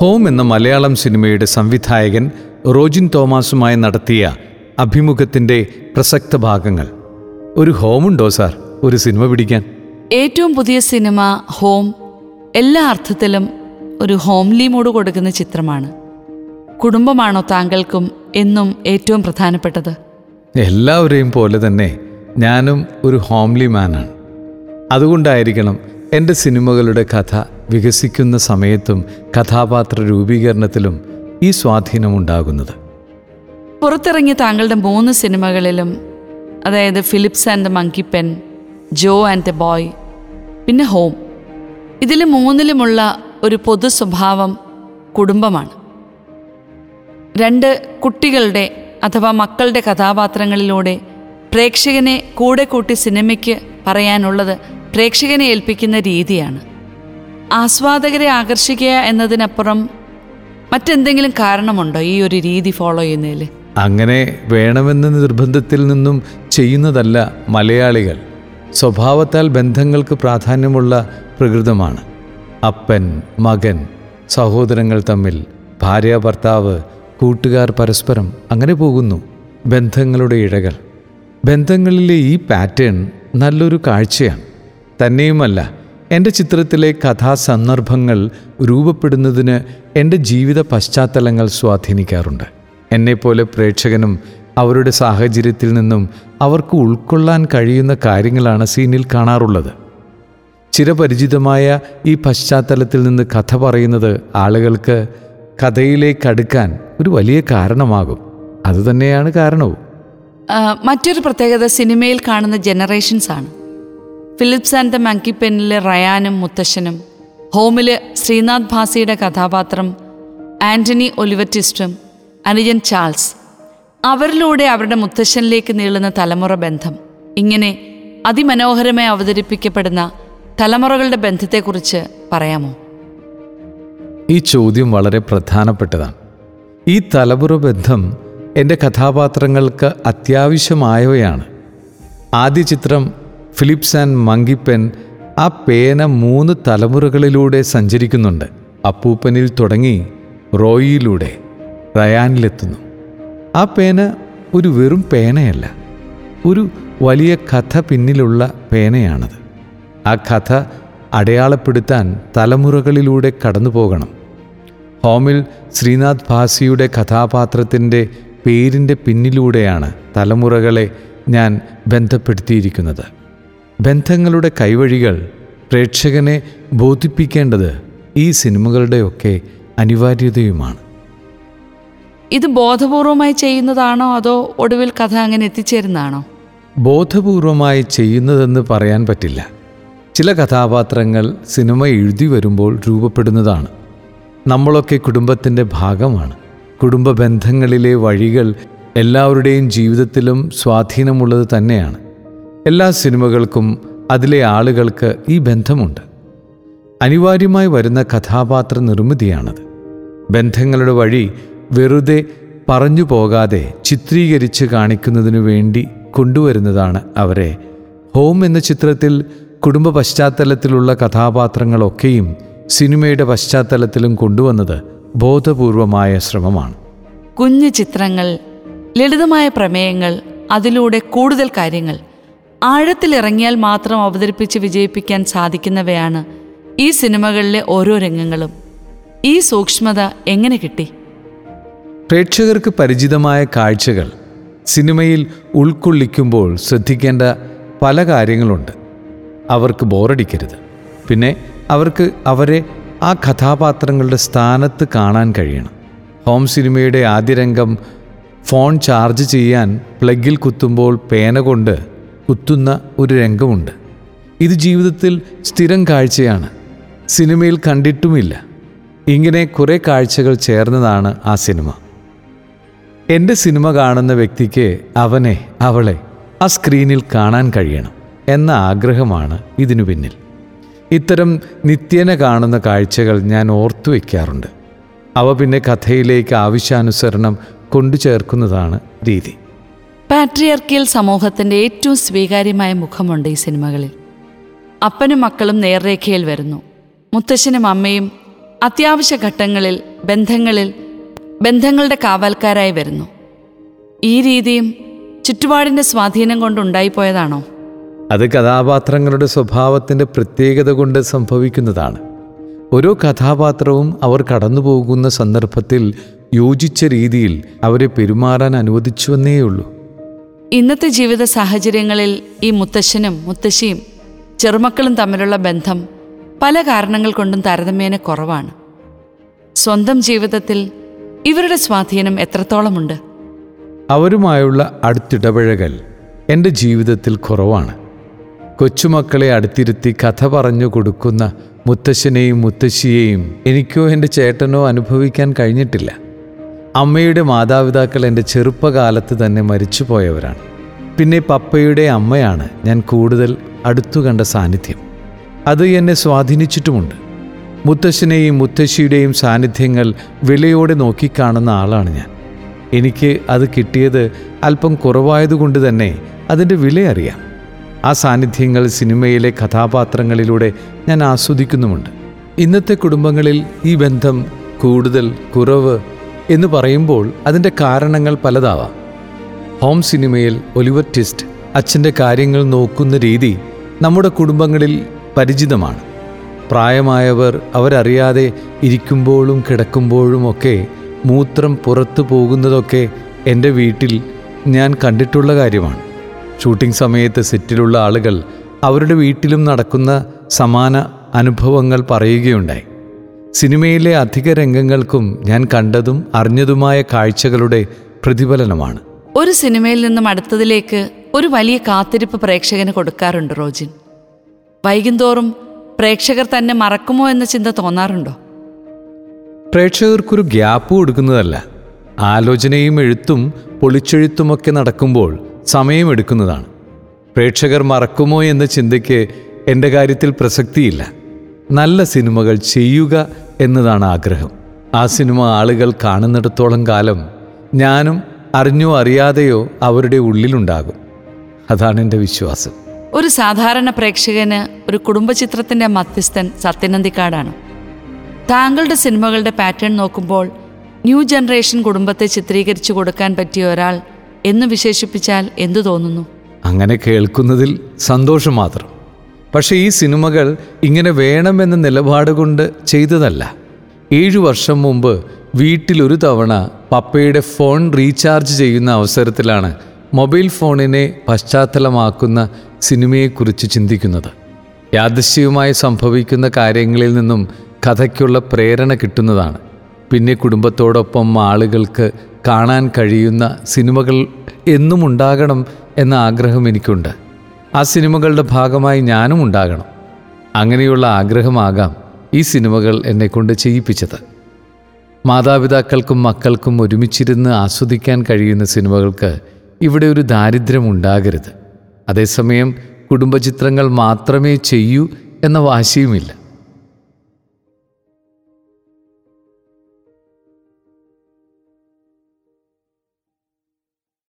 Home എന്ന മലയാളം സിനിമയുടെ സംവിധായകൻ റോജിൻ തോമസുമായി നടത്തിയ അഭിമുഖത്തിന്റെ പ്രസക്ത ഭാഗങ്ങൾ. ഒരു ഹോമുണ്ടോ സാർ? ഒരു സിനിമ പിടിക്കാൻ. ഏറ്റവും പുതിയ സിനിമ ഹോം എല്ലാ അർത്ഥത്തിലും ഒരു ഹോംലി മൂഡ് കൊടുക്കുന്ന ചിത്രമാണ്. കുടുംബമാണോ താങ്കൾക്കും എന്നും ഏറ്റവും പ്രധാനപ്പെട്ടത്? എല്ലാവരെയും പോലെ തന്നെ ഞാനും ഒരു ഹോംലി മാനാണ്. അതുകൊണ്ടായിരിക്കണം എന്റെ സിനിമകളുടെ കഥ വികസിക്കുന്ന സമയത്തും കഥാപാത്ര രൂപീകരണത്തിലും ഈ സ്വാധീനം സ്വാധീനമുണ്ടാകുന്നത് പുറത്തിറങ്ങിയ താങ്കളുടെ മൂന്ന് സിനിമകളിലും അതായത് Philips and the Monkey Pen Jo and the Boy പിന്നെ ഹോം ഇതിൽ മൂന്നിലുമുള്ള ഒരു പൊതു സ്വഭാവം കുടുംബമാണ്. രണ്ട് കുട്ടികളുടെ അഥവാ മക്കളുടെ കഥാപാത്രങ്ങളിലൂടെ പ്രേക്ഷകനെ കൂടെ കൂട്ടി സിനിമയ്ക്ക് പറയാനുള്ളത് പ്രേക്ഷകനെ ഏൽപ്പിക്കുന്ന രീതിയാണ്. ആസ്വാദകരെ ആകർഷിക്കുക എന്നതിനപ്പുറം മറ്റെന്തെങ്കിലും കാരണമുണ്ടോ ഈ ഒരു രീതി ഫോളോ ചെയ്യുന്നതിൽ അങ്ങനെ വേണമെന്ന നിർബന്ധത്തിൽ നിന്നും ചെയ്യുന്നതല്ല മലയാളികൾ. സ്വഭാവത്താൽ ബന്ധങ്ങൾക്ക് പ്രാധാന്യമുള്ള പ്രകൃതമാണ്. അപ്പൻ മകൻ സഹോദരങ്ങൾ തമ്മിൽ ഭാര്യ ഭർത്താവ് കൂട്ടുകാർ പരസ്പരം അങ്ങനെ പോകുന്നു ബന്ധങ്ങളുടെ ഇഴകൾ. ബന്ധങ്ങളിലെ ഈ പാറ്റേൺ നല്ലൊരു കാഴ്ചയാണ്. തന്നെയുമല്ല എന്റെ ചിത്രത്തിലെ കഥാസന്ദർഭങ്ങൾ രൂപപ്പെടുന്നതിന് എന്റെ ജീവിത പശ്ചാത്തലങ്ങൾ സ്വാധീനിക്കാറുണ്ട്. എന്നെപ്പോലെ പ്രേക്ഷകനും അവരുടെ സാഹചര്യത്തിൽ നിന്നും അവർക്ക് ഉൾക്കൊള്ളാൻ കഴിയുന്ന കാര്യങ്ങളാണ് സീനിൽ കാണാറുള്ളത്. ചിരപരിചിതമായ ഈ പശ്ചാത്തലത്തിൽ നിന്ന് കഥ പറയുന്നത് ആളുകൾക്ക് കഥയിലേക്ക് അടുക്കാൻ ഒരു വലിയ കാരണമാകും. അതുതന്നെയാണ് കാരണവും. മറ്റൊരു പ്രത്യേകത സിനിമയിൽ കാണുന്ന ജനറേഷൻസ് ആണ് ഫിലിപ്സ് ആൻഡ് ദ മങ്കി പെന്നിലെ റയാനും മുത്തശ്ശനും ഹോമിലെ ശ്രീനാഥ് ഭാസിയുടെ കഥാപാത്രം ആന്റണി ഒലിവറ്റിസ്റ്റും അനുജൻ ചാൾസ്. അവരിലൂടെ അവരുടെ മുത്തശ്ശനിലേക്ക് നീളുന്ന തലമുറ ബന്ധം. ഇങ്ങനെ അതിമനോഹരമായി അവതരിപ്പിക്കപ്പെടുന്ന തലമുറകളുടെ ബന്ധത്തെക്കുറിച്ച് പറയാമോ? ഈ ചോദ്യം വളരെ പ്രധാനപ്പെട്ടതാണ്. ഈ തലമുറ ബന്ധം എന്റെ കഥാപാത്രങ്ങൾക്ക് അത്യാവശ്യമായവയാണ്. ആദ്യ ചിത്രം ഫിലിപ്സ് ആൻഡ് മങ്കിപ്പൻ ആ പേന മൂന്ന് തലമുറകളിലൂടെ സഞ്ചരിക്കുന്നുണ്ട്. അപ്പൂപ്പനിൽ തുടങ്ങി റോയിയിലൂടെ റയാനിലെത്തുന്നു. ആ പേന ഒരു വെറും പേനയല്ല ഒരു വലിയ കഥ പിന്നിലുള്ള പേനയാണത്. ആ കഥ അടയാളപ്പെടുത്താൻ തലമുറകളിലൂടെ കടന്നു പോകണം ഹോമിൽ ശ്രീനാഥ് ഭാസിയുടെ കഥാപാത്രത്തിന്റെ പേരിന്റെ പിന്നിലൂടെയാണ് തലമുറകളെ ഞാൻ ബന്ധപ്പെടുത്തിയിരിക്കുന്നത്. ബന്ധങ്ങളുടെ കൈവഴികൾ പ്രേക്ഷകനെ ബോധിപ്പിക്കേണ്ടത് ഈ സിനിമകളുടെയൊക്കെ അനിവാര്യതയുമാണ്. ഇത് ബോധപൂർവമായി ചെയ്യുന്നതാണോ അതോ ഒടുവിൽ കഥ അങ്ങനെ എത്തിച്ചേരുന്നതാണോ? ബോധപൂർവമായി ചെയ്യുന്നതെന്ന് പറയാൻ പറ്റില്ല. ചില കഥാപാത്രങ്ങൾ സിനിമ എഴുതി വരുമ്പോൾ രൂപപ്പെടുന്നതാണ്. നമ്മളൊക്കെ കുടുംബത്തിന്റെ ഭാഗമാണ്. കുടുംബ ബന്ധങ്ങളിലെ വഴികൾ എല്ലാവരുടെയും ജീവിതത്തിലും സ്വാധീനമുള്ളത് തന്നെയാണ്. എല്ലാ സിനിമകൾക്കും അതിലെ ആളുകൾക്ക് ഈ ബന്ധമുണ്ട്. അനിവാര്യമായി വരുന്ന കഥാപാത്ര നിർമ്മിതിയാണത്. ബന്ധങ്ങളുടെ വഴി വെറുതെ പറഞ്ഞു പോകാതെ ചിത്രീകരിച്ച് കാണിക്കുന്നതിനു വേണ്ടി കൊണ്ടുവരുന്നതാണ് അവരെ. ഹോം എന്ന ചിത്രത്തിൽ കുടുംബ പശ്ചാത്തലത്തിലുള്ള കഥാപാത്രങ്ങളൊക്കെയും സിനിമയുടെ പശ്ചാത്തലത്തിലും കൊണ്ടുവന്നത് ബോധപൂർവമായ ശ്രമമാണ്. കുഞ്ഞു ചിത്രങ്ങൾ ലളിതമായ പ്രമേയങ്ങൾ അതിലൂടെ കൂടുതൽ കാര്യങ്ങൾ. ആഴത്തിലിറങ്ങിയാൽ മാത്രം അവതരിപ്പിച്ച് വിജയിപ്പിക്കാൻ സാധിക്കുന്നവയാണ് ഈ സിനിമകളിലെ ഓരോ രംഗങ്ങളും. ഈ സൂക്ഷ്മത എങ്ങനെ കിട്ടി? പ്രേക്ഷകർക്ക് പരിചിതമായ കാഴ്ചകൾ സിനിമയിൽ ഉൾക്കൊള്ളിക്കുമ്പോൾ ശ്രദ്ധിക്കേണ്ട പല കാര്യങ്ങളുണ്ട്. അവർക്ക് ബോറടിക്കരുത്. പിന്നെ അവർക്ക് അവരെ ആ കഥാപാത്രങ്ങളുടെ സ്ഥാനത്ത് കാണാൻ കഴിയണം. ഹോം സിനിമയുടെ ആദ്യ രംഗം ഫോൺ ചാർജ് ചെയ്യാൻ പ്ലഗിൽ കുത്തുമ്പോൾ പേന കൊണ്ട് കുത്തുന്ന ഒരു രംഗമുണ്ട്. ഇത് ജീവിതത്തിൽ സ്ഥിരം കാഴ്ചയാണ്. സിനിമയിൽ കണ്ടിട്ടുമില്ല. ഇങ്ങനെ കുറേ കാഴ്ചകൾ ചേർന്നതാണ് ആ സിനിമ. എന്റെ സിനിമ കാണുന്ന വ്യക്തിക്ക് അവനെ അവളെ ആ സ്ക്രീനിൽ കാണാൻ കഴിയണം എന്ന ആഗ്രഹമാണ് ഇതിനു പിന്നിൽ. ഇത്തരം നിത്യേന കാണുന്ന കാഴ്ചകൾ ഞാൻ ഓർത്തു വയ്ക്കാറുണ്ട് അവ പിന്നെ കഥയിലേക്ക് ആവശ്യാനുസരണം കൊണ്ടു ചേർക്കുന്നതാണ് രീതി. പാട്രിയർക്കിയൽ സമൂഹത്തിന്റെ ഏറ്റവും സ്വീകാര്യമായ മുഖമുണ്ട് ഈ സിനിമകളിൽ. അപ്പനും മക്കളും നേർരേഖയിൽ വരുന്നു. മുത്തശ്ശനും അമ്മയും അത്യാവശ്യ ഘട്ടങ്ങളിൽ ബന്ധങ്ങളിൽ ബന്ധങ്ങളുടെ കാവൽക്കാരായി വരുന്നു. ഈ രീതിയും ചുറ്റുപാടിന്റെ സ്വാധീനം കൊണ്ടുണ്ടായിപ്പോയതാണോ അത് കഥാപാത്രങ്ങളുടെ സ്വഭാവത്തിന്റെ പ്രത്യേകത കൊണ്ട് സംഭവിക്കുന്നതാണ്. ഓരോ കഥാപാത്രവും അവർ കടന്നു പോകുന്ന സന്ദർഭത്തിൽ യോജിച്ച രീതിയിൽ അവരെ പെരുമാറാൻ അനുവദിച്ചുവെന്നേയുള്ളൂ. ഇന്നത്തെ ജീവിത സാഹചര്യങ്ങളിൽ ഈ മുത്തശ്ശനും മുത്തശ്ശിയും ചെറുമക്കളും തമ്മിലുള്ള ബന്ധം പല കാരണങ്ങൾ കൊണ്ടും താരതമ്യേന കുറവാണ്. സ്വന്തം ജീവിതത്തിൽ ഇവരുടെ സ്വാധീനം എത്രത്തോളമുണ്ട്? അവരുമായുള്ള അടുത്തിടപഴകൽ എന്റെ ജീവിതത്തിൽ കുറവാണ്. കൊച്ചുമക്കളെ അടുത്തിരുത്തി കഥ പറഞ്ഞു കൊടുക്കുന്ന മുത്തശ്ശനെയും മുത്തശ്ശിയെയും എനിക്കോ എന്റെ ചേട്ടനോ അനുഭവിക്കാൻ കഴിഞ്ഞിട്ടില്ല. അമ്മയുടെ മാതാപിതാക്കൾ എന്റെ ചെറുപ്പകാലത്ത് തന്നെ മരിച്ചുപോയവരാണ്. പിന്നെ പപ്പയുടെ അമ്മയാണ് ഞാൻ കൂടുതൽ അടുത്തു കണ്ട സാന്നിധ്യം. അത് എന്നെ സ്വാധീനിച്ചിട്ടുമുണ്ട്. മുത്തശ്ശനെയും മുത്തശ്ശിയുടെയും സാന്നിധ്യങ്ങൾ വിലയോടെ നോക്കിക്കാണുന്ന ആളാണ് ഞാൻ. എനിക്ക് അത് കിട്ടിയത് അല്പം കുറവായതുകൊണ്ട് തന്നെ അതിന്റെ വില അറിയാം. ആ സാന്നിധ്യങ്ങൾ സിനിമയിലെ കഥാപാത്രങ്ങളിലൂടെ ഞാൻ ആസ്വദിക്കുന്നുമുണ്ട്. ഇന്നത്തെ കുടുംബങ്ങളിൽ ഈ ബന്ധം കൂടുതൽ കുറവ് എന്ന് പറയുമ്പോൾ അതിന്റെ കാരണങ്ങൾ പലതാവാം. ഹോം സിനിമയിൽ ഒലിവർ ട്വിസ്റ്റ് അച്ഛന്റെ കാര്യങ്ങൾ നോക്കുന്ന രീതി നമ്മുടെ കുടുംബങ്ങളിൽ പരിചിതമാണ്. പ്രായമായവർ അവരറിയാതെ ഇരിക്കുമ്പോഴും കിടക്കുമ്പോഴും ഒക്കെ മൂത്രം പുറത്തു പോകുന്നതൊക്കെ എന്റെ വീട്ടിൽ ഞാൻ കണ്ടിട്ടുള്ള കാര്യമാണ്. ഷൂട്ടിംഗ് സമയത്ത് സെറ്റിലുള്ള ആളുകൾ അവരുടെ വീട്ടിലും നടക്കുന്ന സമാന അനുഭവങ്ങൾ പറയുകയുണ്ടായി. സിനിമയിലെ അധിക രംഗങ്ങൾക്കും ഞാൻ കണ്ടതും അറിഞ്ഞതുമായ കാഴ്ചകളുടെ പ്രതിഫലനമാണ്. ഒരു സിനിമയിൽ നിന്നും അടുത്തതിലേക്ക് ഒരു വലിയ കാത്തിരിപ്പ് പ്രേക്ഷകന് കൊടുക്കാറുണ്ട് റോജിൻ. വൈകുന്തോറും പ്രേക്ഷകർ തന്നെ മറക്കുമോ എന്ന ചിന്ത തോന്നാറുണ്ടോ? പ്രേക്ഷകർക്കൊരു ഗ്യാപ്പ് കൊടുക്കുന്നതല്ല. ആലോചനയും എഴുത്തും പൊളിച്ചെഴുത്തുമൊക്കെ നടക്കുമ്പോൾ സമയമെടുക്കുന്നതാണ് പ്രേക്ഷകർ മറക്കുമോ എന്ന ചിന്തയ്ക്ക് എന്റെ കാര്യത്തിൽ പ്രസക്തിയില്ല. നല്ല സിനിമകൾ ചെയ്യുക എന്നതാണ് ആഗ്രഹം. ആ സിനിമ ആളുകൾ കാണുന്നിടത്തോളം കാലം ഞാനും അറിഞ്ഞോ അറിയാതെയോ അവരുടെ ഉള്ളിലുണ്ടാകും. അതാണ് എന്റെ വിശ്വാസം. ഒരു സാധാരണ പ്രേക്ഷകന് ഒരു കുടുംബചിത്രത്തിന്റെ മധ്യസ്ഥൻ സത്യനന്ദിക്കാടാണ്. താങ്കളുടെ സിനിമകളുടെ പാറ്റേൺ നോക്കുമ്പോൾ ന്യൂ ജനറേഷൻ കുടുംബത്തെ ചിത്രീകരിച്ചു കൊടുക്കാൻ പറ്റിയ ഒരാൾ എന്ന് വിശേഷിപ്പിച്ചാൽ എന്തു തോന്നുന്നു? അങ്ങനെ കേൾക്കുന്നതിൽ സന്തോഷം മാത്രം. പക്ഷേ ഈ സിനിമകൾ ഇങ്ങനെ വേണമെന്ന നിലപാട് കൊണ്ട് ചെയ്തതല്ല. ഏഴു വർഷം മുമ്പ് വീട്ടിലൊരു തവണ പപ്പയുടെ ഫോൺ റീചാർജ് ചെയ്യുന്ന അവസരത്തിലാണ് മൊബൈൽ ഫോണിനെ പശ്ചാത്തലമാക്കുന്ന സിനിമയെക്കുറിച്ച് ചിന്തിക്കുന്നത്. യാദൃശ്യവുമായി സംഭവിക്കുന്ന കാര്യങ്ങളിൽ നിന്നും കഥയ്ക്കുള്ള പ്രേരണ കിട്ടുന്നതാണ്. പിന്നെ കുടുംബത്തോടൊപ്പം ആളുകൾക്ക് കാണാൻ കഴിയുന്ന സിനിമകൾ എന്നും ഉണ്ടാകണം എന്ന ആഗ്രഹം എനിക്കുണ്ട്. ആ സിനിമകളുടെ ഭാഗമായി ഞാനും ഉണ്ടാകണം. അങ്ങനെയുള്ള ആഗ്രഹമാകാം ഈ സിനിമകൾ എന്നെക്കൊണ്ട് ചെയ്യിപ്പിച്ചത്. മാതാപിതാക്കൾക്കും മക്കൾക്കും ഒരുമിച്ചിരുന്ന് ആസ്വദിക്കാൻ കഴിയുന്ന സിനിമകൾക്ക് ഇവിടെ ഒരു ദാരിദ്ര്യം ഉണ്ടാകരുത്. അതേസമയം കുടുംബചിത്രങ്ങൾ മാത്രമേ ചെയ്യൂ എന്ന വാശിയുമില്ല.